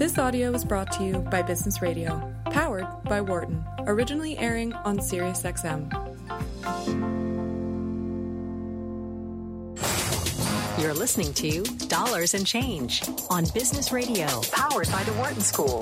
This audio is brought to you by Business Radio, powered by Wharton, originally airing on SiriusXM. You're listening to Dollars and Change on Business Radio, powered by the Wharton School.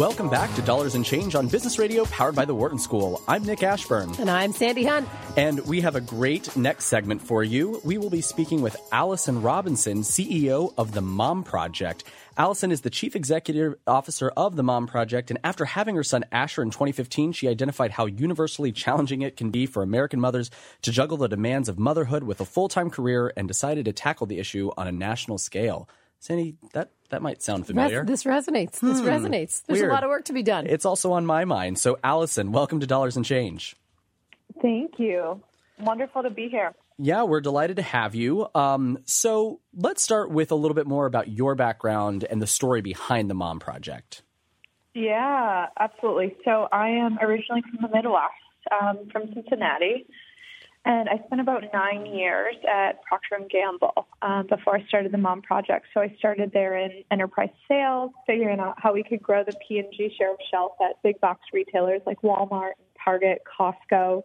Welcome back to Dollars and Change on Business Radio, powered by the Wharton School. I'm Nick Ashburn. And I'm Sandi Hunt. And we have a great next segment for you. We will be speaking with Allison Robinson, CEO of the Mom Project. Allison is the Chief Executive Officer of the Mom Project, and after having her son Asher in 2015, she identified how universally challenging it can be for American mothers to juggle the demands of motherhood with a full time career and decided to tackle the issue on a national scale. Sandi, that, that might sound familiar. Res- this resonates. This hmm. resonates. There's Weird. a lot of work to be done. It's also on my mind. So, Allison, welcome to Dollars and Change. Thank you. Wonderful to be here. Yeah, we're delighted to have you. Um, so, let's start with a little bit more about your background and the story behind the Mom Project. Yeah, absolutely. So, I am originally from the Midwest, um, from Cincinnati. And I spent about nine years at Procter & Gamble um, before I started the Mom Project. So I started there in enterprise sales, figuring out how we could grow the P&G share of shelf at big box retailers like Walmart, Target, Costco.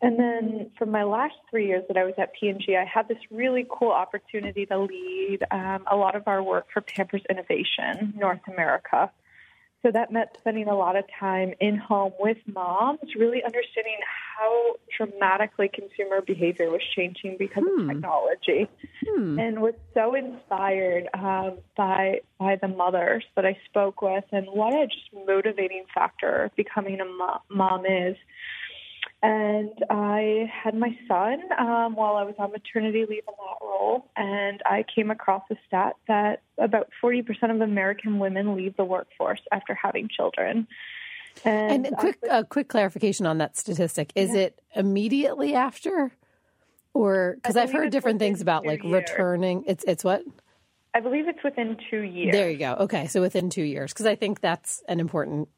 And then for my last three years that I was at P&G, I had this really cool opportunity to lead um, a lot of our work for Pampers Innovation North America. So that meant spending a lot of time in home with moms, really understanding how dramatically consumer behavior was changing because hmm. of technology, hmm. and was so inspired um, by by the mothers that I spoke with, and what a just motivating factor becoming a mom is and I had my son um, while I was on maternity leave in that role. And I came across a stat that about 40% of American women leave the workforce after having children. And, and quick, uh, quick clarification on that statistic: is yeah. it immediately after, or because I've heard different things about like years. returning? It's it's what? I believe it's within two years. There you go. Okay, so within two years, because I think that's an important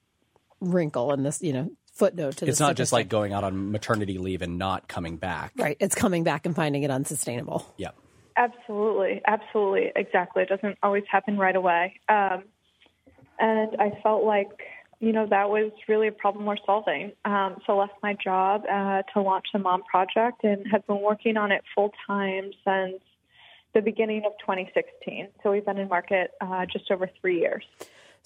wrinkle in this. You know, footnote to the. It's not just like going out on maternity leave and not coming back. Right. It's coming back and finding it unsustainable. Yeah. Absolutely. Absolutely. Exactly. It doesn't always happen right away. Um, and I felt like, you know, that was really a problem we're solving. Um, so I left my job uh, to launch the Mom Project and have been working on it full time since the beginning of 2016. So we've been in market uh, just over three years.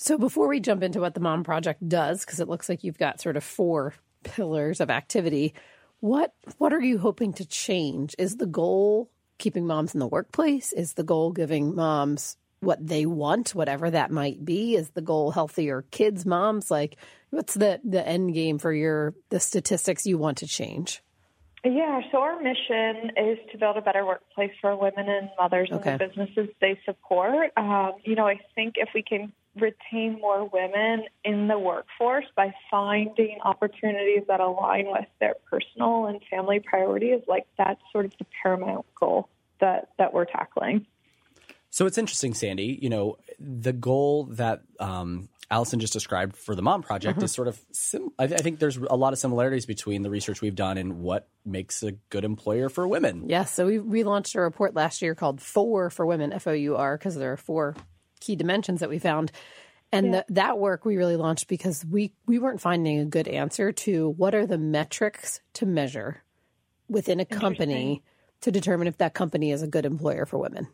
So before we jump into what the Mom Project does, because it looks like you've got sort of four pillars of activity, what what are you hoping to change? Is the goal keeping moms in the workplace? Is the goal giving moms what they want, whatever that might be? Is the goal healthier kids, moms? Like, what's the the end game for your the statistics you want to change? Yeah, so our mission is to build a better workplace for women and mothers okay. and the businesses they support. Um, you know, I think if we can retain more women in the workforce by finding opportunities that align with their personal and family priorities, like that's sort of the paramount goal that, that we're tackling. So it's interesting, Sandi. You know, the goal that um, Allison just described for the Mom Project mm-hmm. is sort of. Sim- I, I, think there's a lot of similarities between the research we've done and what makes a good employer for women. Yes. So we we launched a report last year called Four for Women, F O U R, because there are four key dimensions that we found. And yeah. the, that work we really launched because we, we weren't finding a good answer to what are the metrics to measure within a company to determine if that company is a good employer for women.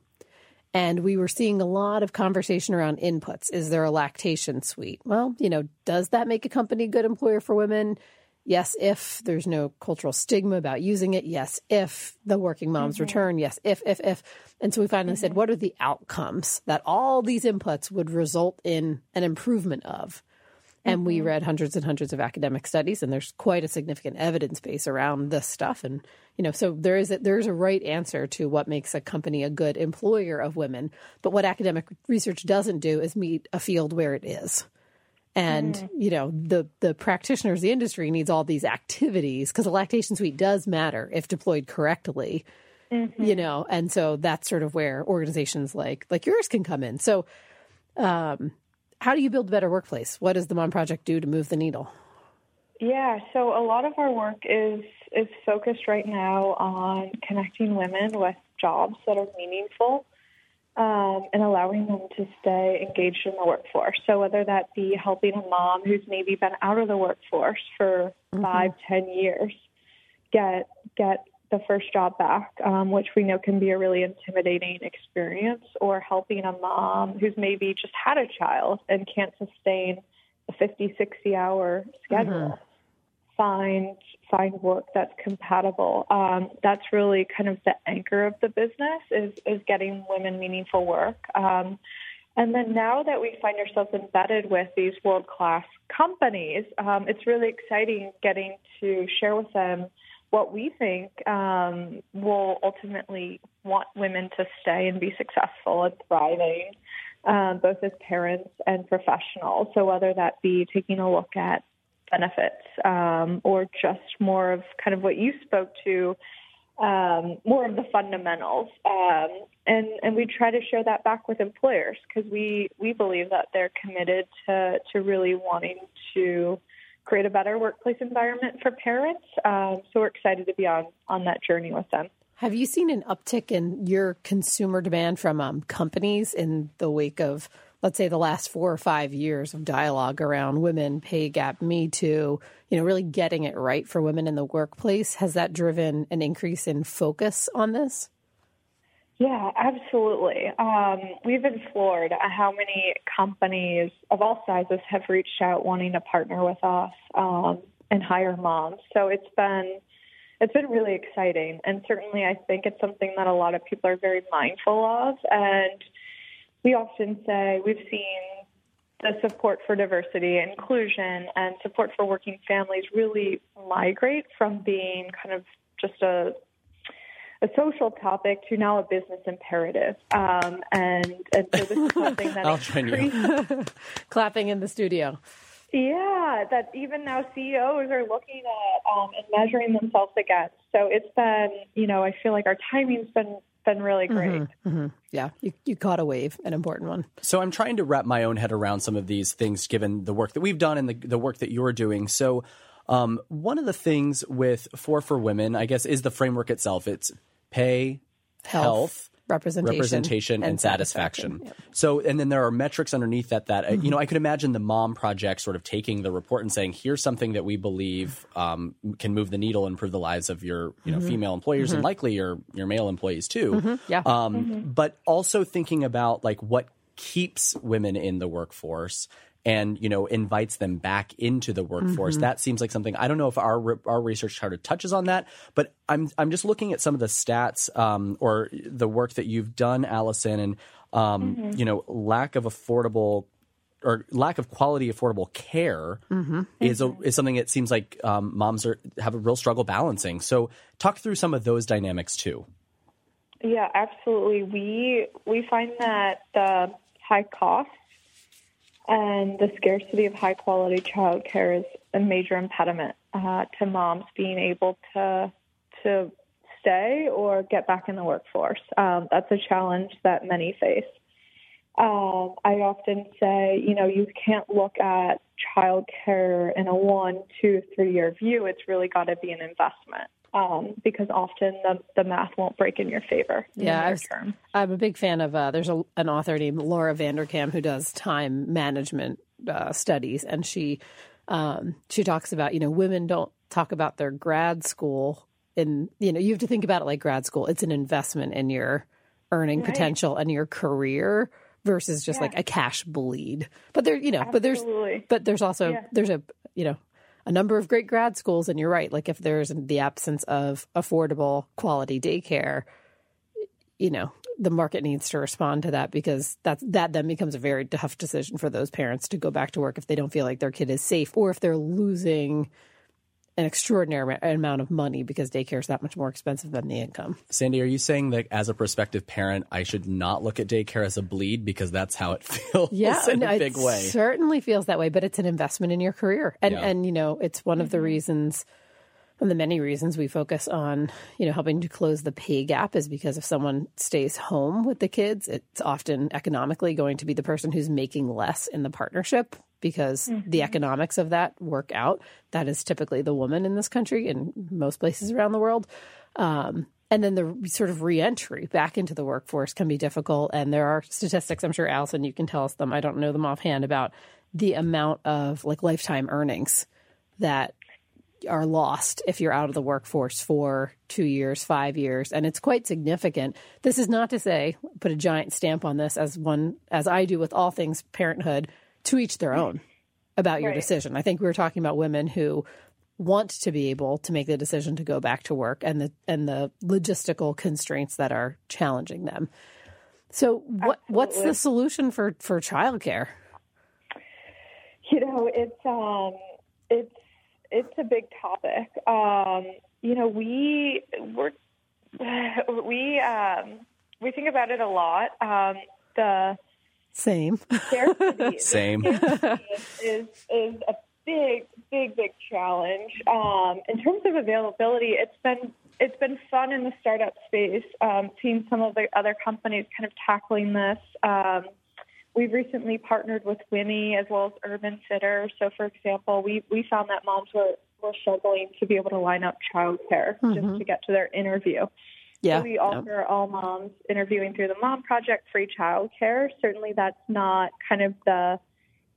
And we were seeing a lot of conversation around inputs. Is there a lactation suite? Well, you know, does that make a company a good employer for women? Yes, if there's no cultural stigma about using it. Yes, if the working moms mm-hmm. return. Yes, if, if, if. And so we finally mm-hmm. said, what are the outcomes that all these inputs would result in an improvement of? And mm-hmm. we read hundreds and hundreds of academic studies, and there's quite a significant evidence base around this stuff. And you know, so there is a, there is a right answer to what makes a company a good employer of women. But what academic research doesn't do is meet a field where it is and mm. you know the the practitioners the industry needs all these activities because a lactation suite does matter if deployed correctly mm-hmm. you know and so that's sort of where organizations like like yours can come in so um, how do you build a better workplace what does the mom project do to move the needle yeah so a lot of our work is is focused right now on connecting women with jobs that are meaningful um, and allowing them to stay engaged in the workforce. So whether that be helping a mom who's maybe been out of the workforce for mm-hmm. five, ten years get get the first job back, um, which we know can be a really intimidating experience, or helping a mom who's maybe just had a child and can't sustain a 50, 60 hour schedule. Mm-hmm. Find find work that's compatible. Um, that's really kind of the anchor of the business is is getting women meaningful work. Um, and then now that we find ourselves embedded with these world class companies, um, it's really exciting getting to share with them what we think um, will ultimately want women to stay and be successful and thriving, um, both as parents and professionals. So whether that be taking a look at benefits um, or just more of kind of what you spoke to, um, more of the fundamentals. Um, and, and we try to share that back with employers because we, we believe that they're committed to, to really wanting to create a better workplace environment for parents. Um, so we're excited to be on on that journey with them. Have you seen an uptick in your consumer demand from um, companies in the wake of, let's say, the last four or five years of dialogue around women, pay gap, Me Too, you know, really getting it right for women in the workplace? Has that driven an increase in focus on this? Yeah, absolutely. Um, we've been floored at how many companies of all sizes have reached out wanting to partner with us um, and hire moms. So it's been it's been really exciting, and certainly I think it's something that a lot of people are very mindful of. And we often say we've seen the support for diversity, inclusion, and support for working families really migrate from being kind of just a a social topic to now a business imperative. Um, and, and so this is something that I'll join you. clapping in the studio. Yeah, that even now CEOs are looking at um, and measuring themselves against. So it's been, you know, I feel like our timing's been been really great. Mm-hmm, mm-hmm. Yeah, you, you caught a wave, an important one. So I'm trying to wrap my own head around some of these things, given the work that we've done and the, the work that you're doing. So um, one of the things with Four for Women, I guess, is the framework itself. It's pay, health, health representation, representation, and, and satisfaction. satisfaction. Yeah. So, and then there are metrics underneath that. That mm-hmm. you know, I could imagine the Mom Project sort of taking the report and saying, "Here's something that we believe um, can move the needle and improve the lives of your you know mm-hmm. female employers mm-hmm. and likely your your male employees too." Mm-hmm. Yeah. Um, mm-hmm. but also thinking about like what keeps women in the workforce and you know invites them back into the workforce. Mm-hmm. That seems like something I don't know if our our research charter touches on that, but I'm I'm just looking at some of the stats um, or the work that you've done, Allison, and um, mm-hmm. you know lack of affordable or lack of quality affordable care mm-hmm. is a, is something that seems like um, moms are have a real struggle balancing. So talk through some of those dynamics too. Yeah, absolutely. We we find that the high cost and the scarcity of high quality childcare is a major impediment uh, to moms being able to to stay or get back in the workforce. Um, that's a challenge that many face. Um, I often say, you know, you can't look at childcare in a one, two, three year view. It's really got to be an investment um, because often the, the math won't break in your favor. In yeah, I am a big fan of. Uh, there's a, an author named Laura Vanderkam who does time management uh, studies, and she um, she talks about you know women don't talk about their grad school. In you know you have to think about it like grad school. It's an investment in your earning right. potential and your career versus just yeah. like a cash bleed. But there, you know, Absolutely. but there's, but there's also yeah. there's a you know a number of great grad schools. And you're right. Like if there's the absence of affordable quality daycare, you know, the market needs to respond to that because that's that then becomes a very tough decision for those parents to go back to work if they don't feel like their kid is safe or if they're losing an extraordinary amount of money because daycare is that much more expensive than the income. Sandi, are you saying that as a prospective parent, I should not look at daycare as a bleed because that's how it feels yeah, in a big way? It certainly feels that way, but it's an investment in your career, and yeah. and you know it's one of the mm-hmm. reasons. and the many reasons we focus on, you know, helping to close the pay gap is because if someone stays home with the kids, it's often economically going to be the person who's making less in the partnership because mm-hmm. the economics of that work out. That is typically the woman in this country and most places around the world. Um, and then the sort of reentry back into the workforce can be difficult. And there are statistics, I'm sure, Allison, you can tell us them. I don't know them offhand about the amount of like lifetime earnings that are lost if you're out of the workforce for two years, five years, and it's quite significant. This is not to say put a giant stamp on this as one as I do with all things parenthood, to each their own about your Right. decision. I think we were talking about women who want to be able to make the decision to go back to work and the and the logistical constraints that are challenging them. So what what's the solution for for childcare? You know, it's um, it's it's a big topic. Um, you know, we we're we um, we think about it a lot. Um, the Same. scarcity, Same. scarcity is is a big, big, big challenge. Um, in terms of availability, it's been it's been fun in the startup space, um, seeing some of the other companies kind of tackling this. Um, we've recently partnered with Winnie as well as UrbanSitter. So, for example, we we found that moms were were struggling to be able to line up childcare just to get to their interview. Yeah. So we offer all moms interviewing through the Mom Project free childcare. Certainly, that's not kind of the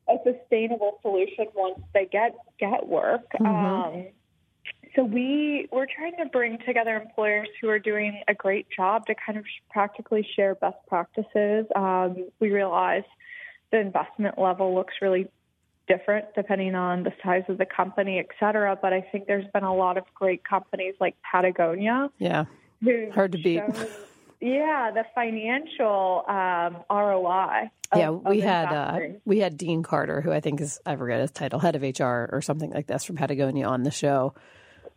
a sustainable solution once they get get work. Um, so we we're trying to bring together employers who are doing a great job to kind of practically share best practices. Um, we realize the investment level looks really different depending on the size of the company, et cetera. But I think there's been a lot of great companies like Patagonia Yeah. Who Hard to beat. yeah, the financial um, ROI. Of, yeah, we had uh, we had Dean Carter, who I think is I forget his title, head of HR or something like this from Patagonia on the show.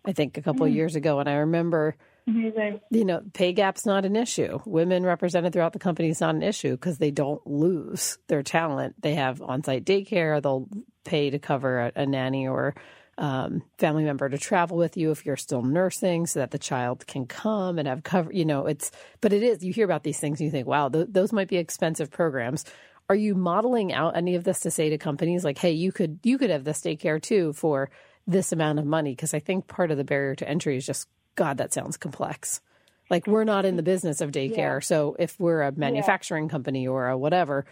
I think a couple of years ago, and I remember, Amazing. you know, pay gap's not an issue. Women represented throughout the company is not an issue because they don't lose their talent. They have on-site daycare. They'll pay to cover a, a nanny or um, family member to travel with you if you're still nursing, so that the child can come and have cover. You know, it's but it is. You hear about these things and you think, wow, th- those might be expensive programs. Are you modeling out any of this to say to companies like, hey, you could you could have this daycare too for this amount of money? Because I think part of the barrier to entry is just God, that sounds complex. Like we're not in the business of daycare, so if we're a manufacturing company or a whatever,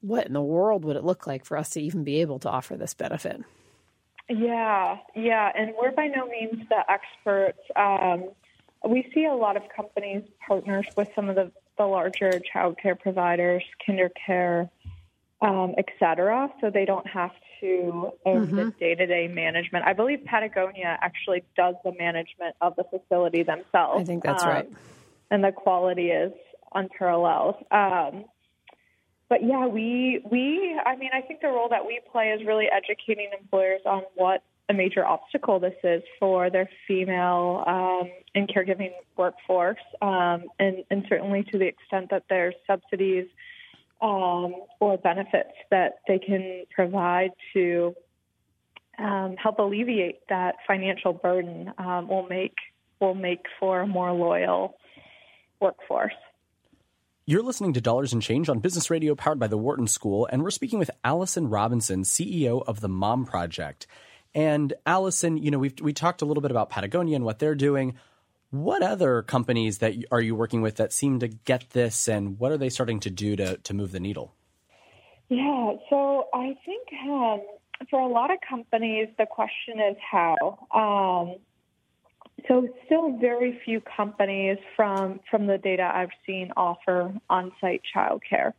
what in the world would it look like for us to even be able to offer this benefit? Yeah, yeah, and we're by no means the experts. Um, we see a lot of companies partners with some of the, the larger childcare providers, KinderCare, um, et cetera, so they don't have to own the day-to-day management. I believe Patagonia actually does the management of the facility themselves. I think that's Um, right. and the quality is unparalleled. Um, but yeah, we we I mean I think the role that we play is really educating employers on what a major obstacle this is for their female um, and caregiving workforce, um, and and certainly to the extent that there's subsidies um, or benefits that they can provide to um, help alleviate that financial burden um, will make will make for a more loyal workforce. You're listening to Dollars and Change on Business Radio powered by the Wharton School, and we're speaking with Allison Robinson, CEO of the Mom Project. And Allison, you know, we've we talked a little bit about Patagonia and what they're doing. What other companies that are you working with that seem to get this, and what are they starting to do to to move the needle? Yeah, so I think um, for a lot of companies, the question is how. Um, so still very few companies from from the data I've seen offer on-site childcare.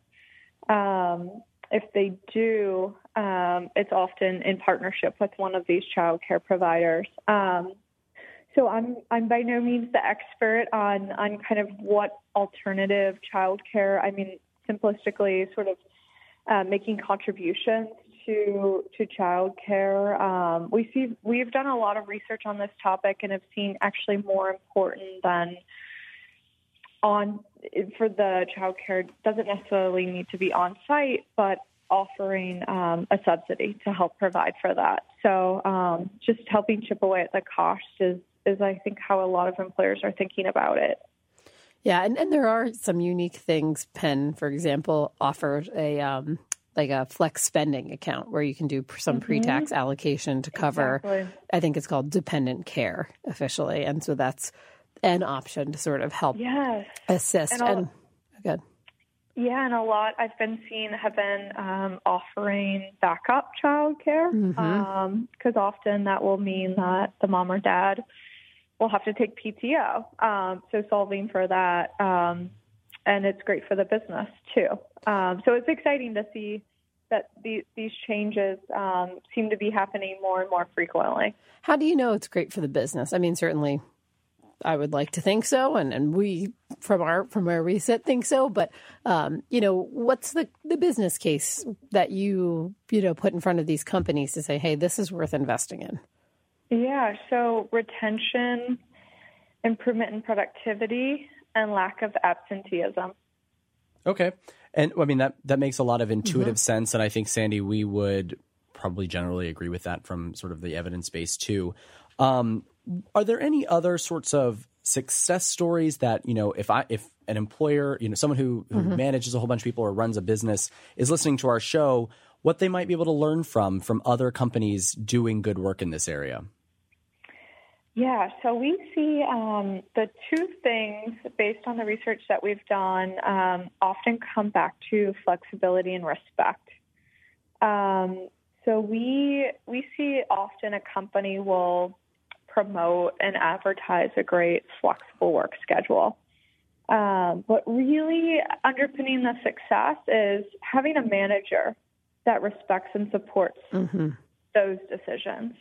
Um, if they do, um, it's often in partnership with one of these childcare providers. Um, so I'm I'm by no means the expert on on kind of what alternative childcare. I mean, simplistically, sort of uh, making contributions to to childcare. Um, we see we've done a lot of research on this topic and have seen actually more important than on for the childcare doesn't necessarily need to be on site, but offering um, a subsidy to help provide for that. So um, just helping chip away at the cost is is I think how a lot of employers are thinking about it. Yeah, and, and there are some unique things. Penn, for example, offers a um, like a flex spending account where you can do some pre-tax allocation to cover. Exactly. I think it's called dependent care officially, and so that's an option to sort of help yes. assist. And, and good. Yeah, and a lot I've been seeing have been um, offering backup childcare because Mm-hmm. um, often that will mean that the mom or dad will have to take PTO. Um, so solving for that, um, and it's great for the business too. Um, so it's exciting to see that these, these changes um, seem to be happening more and more frequently. How do you know it's great for the business? I mean, certainly I would like to think so, and, and we from our from where we sit think so. But um, you know, what's the the business case that you you know put in front of these companies to say, hey, this is worth investing in? Yeah, so retention, improvement in productivity, and lack of absenteeism. Okay. And I mean that that makes a lot of intuitive sense and I think Sandi we would probably generally agree with that from sort of the evidence base too. Um, are there any other sorts of success stories that, you know, if I if an employer, you know, someone who, who manages a whole bunch of people or runs a business is listening to our show, what they might be able to learn from from other companies doing good work in this area? Yeah, so we see um, the two things based on the research that we've done um, often come back to flexibility and respect. Um, so we we see often a company will promote and advertise a great flexible work schedule. Um, but really underpinning the success is having a manager that respects and supports those decisions.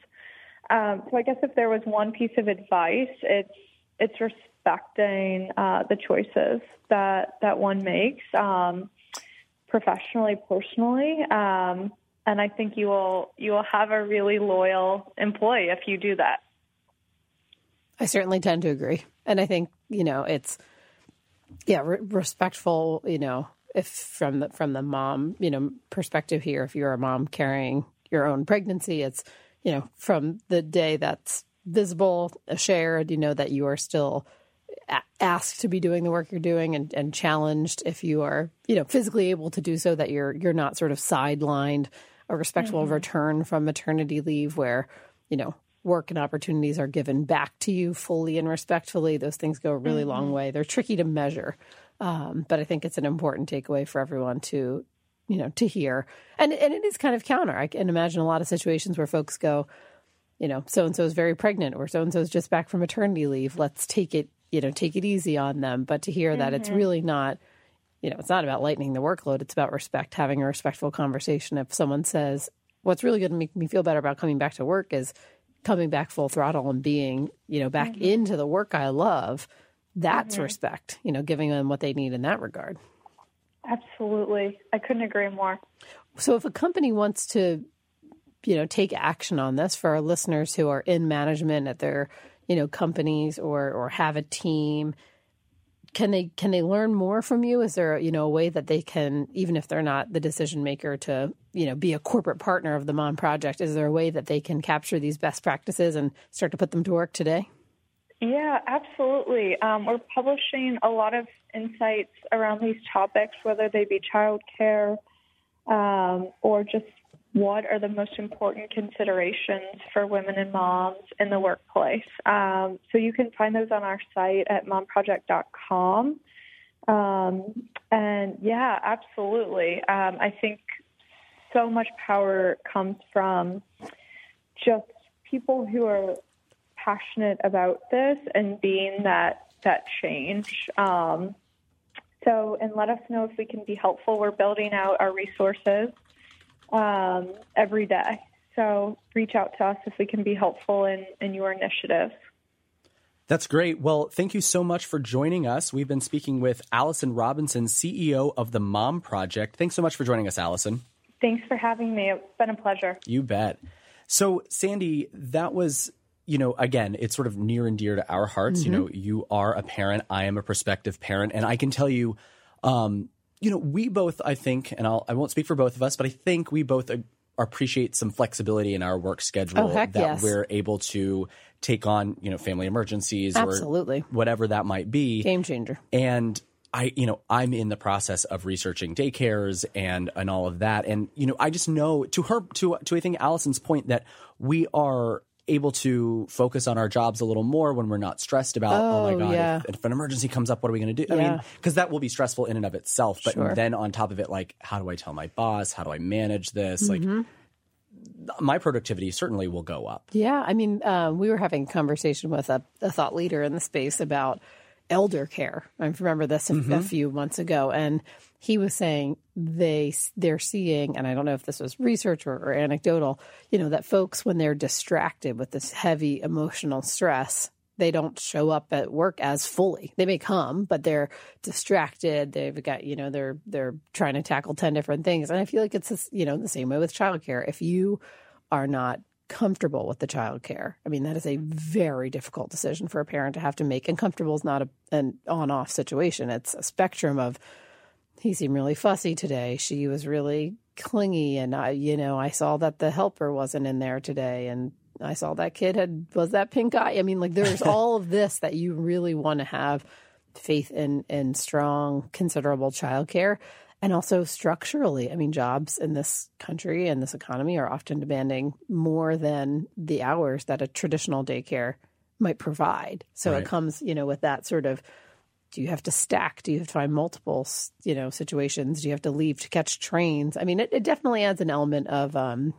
Um, so I guess if there was one piece of advice, it's it's respecting uh, the choices that that one makes, um, professionally, personally, um, and I think you will you will have a really loyal employee if you do that. I certainly tend to agree, and I think you know it's yeah re- respectful. You know, if from the from the mom you know perspective here, if you're a mom carrying your own pregnancy, it's you know from the day that's visible, shared, you know that you are still a- asked to be doing the work you're doing and, and challenged if you are you know physically able to do so that you're you're not sort of sidelined a respectful return from maternity leave where you know work and opportunities are given back to you fully and respectfully. Those things go a really long way. They're tricky to measure. Um, but i think it's an important takeaway for everyone to you know to hear. And and it is kind of counter. I can imagine a lot of situations where folks go you know so and so is very pregnant or so and so is just back from maternity leave. Let's take it you know take it easy on them. But to hear that it's mm-hmm. really not you know it's not about lightening the workload. It's about respect having a respectful conversation. If someone says what's really going to make me feel better about coming back to work is coming back full throttle and being you know back mm-hmm. into the work i love that's mm-hmm. respect you know giving them what they need in that regard Absolutely, I couldn't agree more. So if a company wants to, you know, take action on this for our listeners who are in management at their, you know, companies or or have a team, can they can they learn more from you? Is there, you know, a way that they can, even if they're not the decision maker to, you know, be a corporate partner of the Mom Project, is there a way that they can capture these best practices and start to put them to work today? Yeah, absolutely. Um, we're publishing a lot of insights around these topics, whether they be childcare um, or just what are the most important considerations for women and moms in the workplace. Um, so you can find those on our site at momproject.com. Um, and yeah, absolutely. Um, I think so much power comes from just people who are passionate about this and being that that change. Um, so, and let us know if we can be helpful. We're building out our resources um, every day. So, reach out to us if we can be helpful in, in your initiative. That's great. Well, thank you so much for joining us. We've been speaking with Allison Robinson, CEO of the Mom Project. Thanks so much for joining us, Allison. Thanks for having me. It's been a pleasure. You bet. So, Sandy, that was, you know, again, it's sort of near and dear to our hearts. You know, you are a parent, I am a prospective parent, and I can tell you, um, you know, we both, I think, and I'll, I won't speak for both of us, but I think we both appreciate some flexibility in our work schedule Oh, that yes. we're able to take on, you know, family emergencies Absolutely. or whatever that might be Game changer. and I, you know, I'm in the process of researching daycares and and all of that, and you know, I just know to her to to I think Allison's point that we are able to focus on our jobs a little more when we're not stressed about oh, oh my god yeah. if, if, an emergency comes up what are we going to do i mean because that will be stressful in and of itself but Sure. then on top of it like how do i tell my boss how do i manage this Mm-hmm. like my productivity certainly will go up Yeah, I mean, um, we were having a conversation with a, a thought leader in the space about elder care. I remember this a, a mm-hmm. few months ago, and he was saying they they're seeing, and I don't know if this was research or, or anecdotal, you know, that folks when they're distracted with this heavy emotional stress. They don't show up at work as fully. They may come, but they're distracted. They've got, you know, they're they're trying to tackle ten different things. And I feel like it's this, you know the same way with childcare. If you are not comfortable with the child care. I mean, that is a very difficult decision for a parent to have to make. And comfortable is not a, an on off situation, it's a spectrum of he seemed really fussy today. She was really clingy. And I, you know, I saw that the helper wasn't in there today. And I saw that kid had, was that pink eye? I mean, like there's all of this that you really want to have faith in, in strong, considerable childcare and also structurally. I mean, jobs in this country and this economy are often demanding more than the hours that a traditional daycare might provide. So Right. it comes, you know, with that sort of do you have to stack? Do you have to find multiple, you know, situations? Do you have to leave to catch trains? I mean, it, it definitely adds an element of um,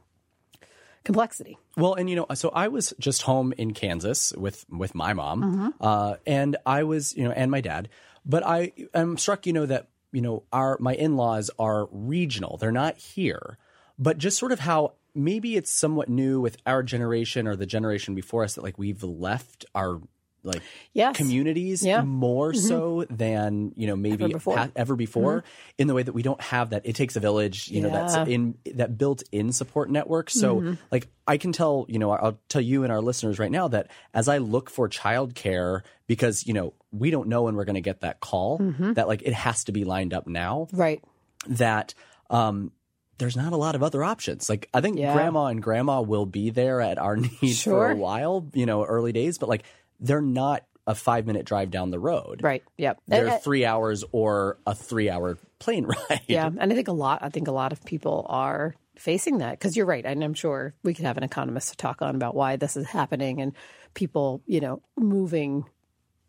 complexity. Well, and you know, so I was just home in Kansas with with my mom, Mm-hmm. uh, and I was, you know, and my dad. But I am struck, you know, that you know our my in laws are regional; they're not here. But just sort of how maybe it's somewhat new with our generation or the generation before us that like we've left our like Yes. communities Yeah. Mm-hmm. more so than you know maybe Ever before. Mm-hmm. ha- ever before in the way that we don't have that it takes a village you know that's in that built in support network so Mm-hmm. like i can tell you know i'll tell you and our listeners right now that as i look for childcare because you know we don't know when we're going to get that call Mm-hmm. that like it has to be lined up now Right. that um there's not a lot of other options. Like I think Yeah. grandma and grandma will be there at our need for a while, you know, early days, but like they're not a five minute drive down the road. Right. Yep. They're And- uh, three hours or a three hour plane ride. Yeah, and I think a lot. I think a lot of people are facing that because you're right, and I'm sure we could have an economist to talk on about why this is happening and people, you know, moving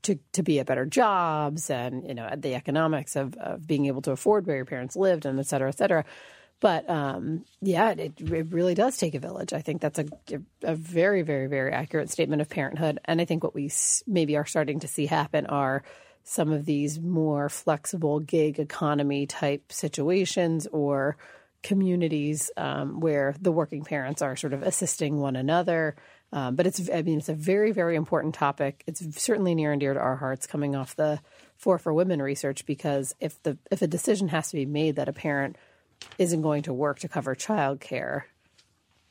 to to be at better jobs and you know the economics of, of being able to afford where your parents lived and et cetera, et cetera. But um, yeah, it, it really does take a village. I think that's a, a very, very, very accurate statement of parenthood. And I think what we maybe are starting to see happen are some of these more flexible gig economy type situations or communities um, where the working parents are sort of assisting one another. Um, but it's, I mean, it's a very, very important topic. It's certainly near and dear to our hearts coming off the Four for Women research because if the if a decision has to be made that a parent isn't going to work to cover childcare,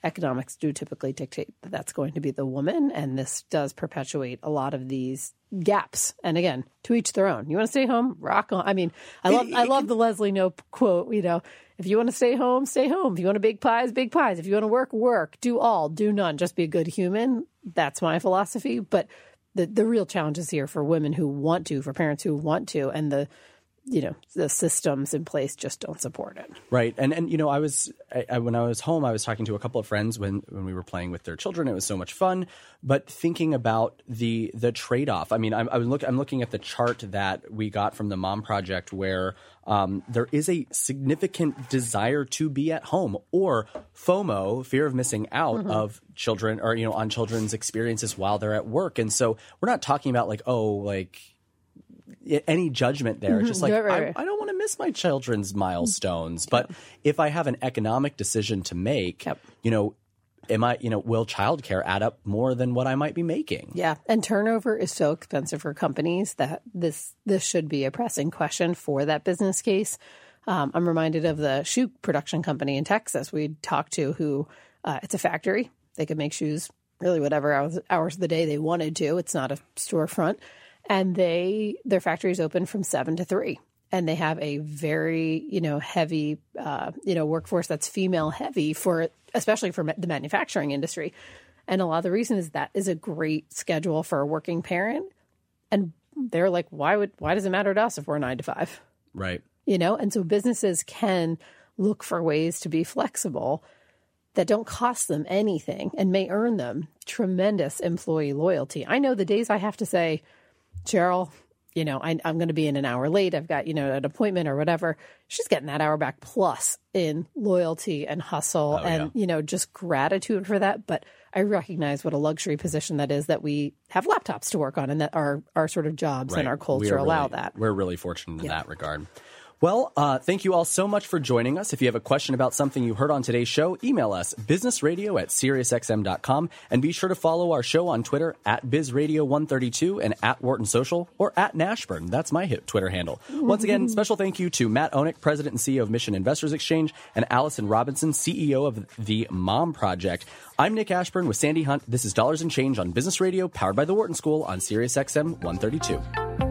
economics do typically dictate that that's going to be the woman, and this does perpetuate a lot of these gaps. And again, to each their own. You want to stay home, rock on. I mean, I love I love the Leslie Knope quote. You know, if you want to stay home, stay home. If you want to bake pies, bake pies. If you want to work, work. Do all, do none. Just be a good human. That's my philosophy. But the the real is here for women who want to, for parents who want to, and the you know the systems in place just don't support it. Right. And and you know, I was I, I, when I was home, I was talking to a couple of friends when when we were playing with their children. It was so much fun. But thinking about the the trade off. I mean, I'm I'm, look, I'm looking at the chart that we got from the Mom Project, where um, there is a significant desire to be at home or FOMO, fear of missing out of children or you know on children's experiences while they're at work. And so we're not talking about like oh like any judgment there. It's just like Mm-hmm. Right, right, right. I, I don't want to miss my children's milestones. But if I have an economic decision to make, Yep. you know, am I, you know, will childcare add up more than what I might be making? Yeah, and turnover is so expensive for companies that this this should be a pressing question for that business case. Um, I'm reminded of the shoe production company in Texas we talked to, who uh, it's a factory. They could make shoes really whatever hours, hours of the day they wanted to. It's not a storefront, and they their factory is open from seven to three, and they have a very you know heavy uh, you know workforce that's female heavy for especially for the manufacturing industry. And a lot of the reason is that is a great schedule for a working parent. And they're like, why would why does it matter to us if we're nine to five? Right. You know? And so businesses can look for ways to be flexible. that don't cost them anything and may earn them tremendous employee loyalty. I know the days I have to say, Cheryl, you know, I, am going to be in an hour late. I've got, you know, an appointment or whatever. She's getting that hour back plus in loyalty and hustle oh, and, yeah. you know, just gratitude for that. But I recognize what a luxury position that is that we have laptops to work on and that our, our sort of jobs right. and our culture allow really, that. We're really fortunate in yeah. that regard. Well, uh, thank you all so much for joining us. If you have a question about something you heard on today's show, email us businessradio at SiriusXM.com and be sure to follow our show on Twitter at BizRadio132 and at Wharton Social or at Nashburn. That's my Twitter handle. Once again, special thank you to Matt Onek, President and CEO of Mission Investors Exchange, and Allison Robinson, CEO of the Mom Project. I'm Nick Ashburn with Sandi Hunt. This is Dollars and Change on Business Radio, powered by the Wharton School on SiriusXM 132.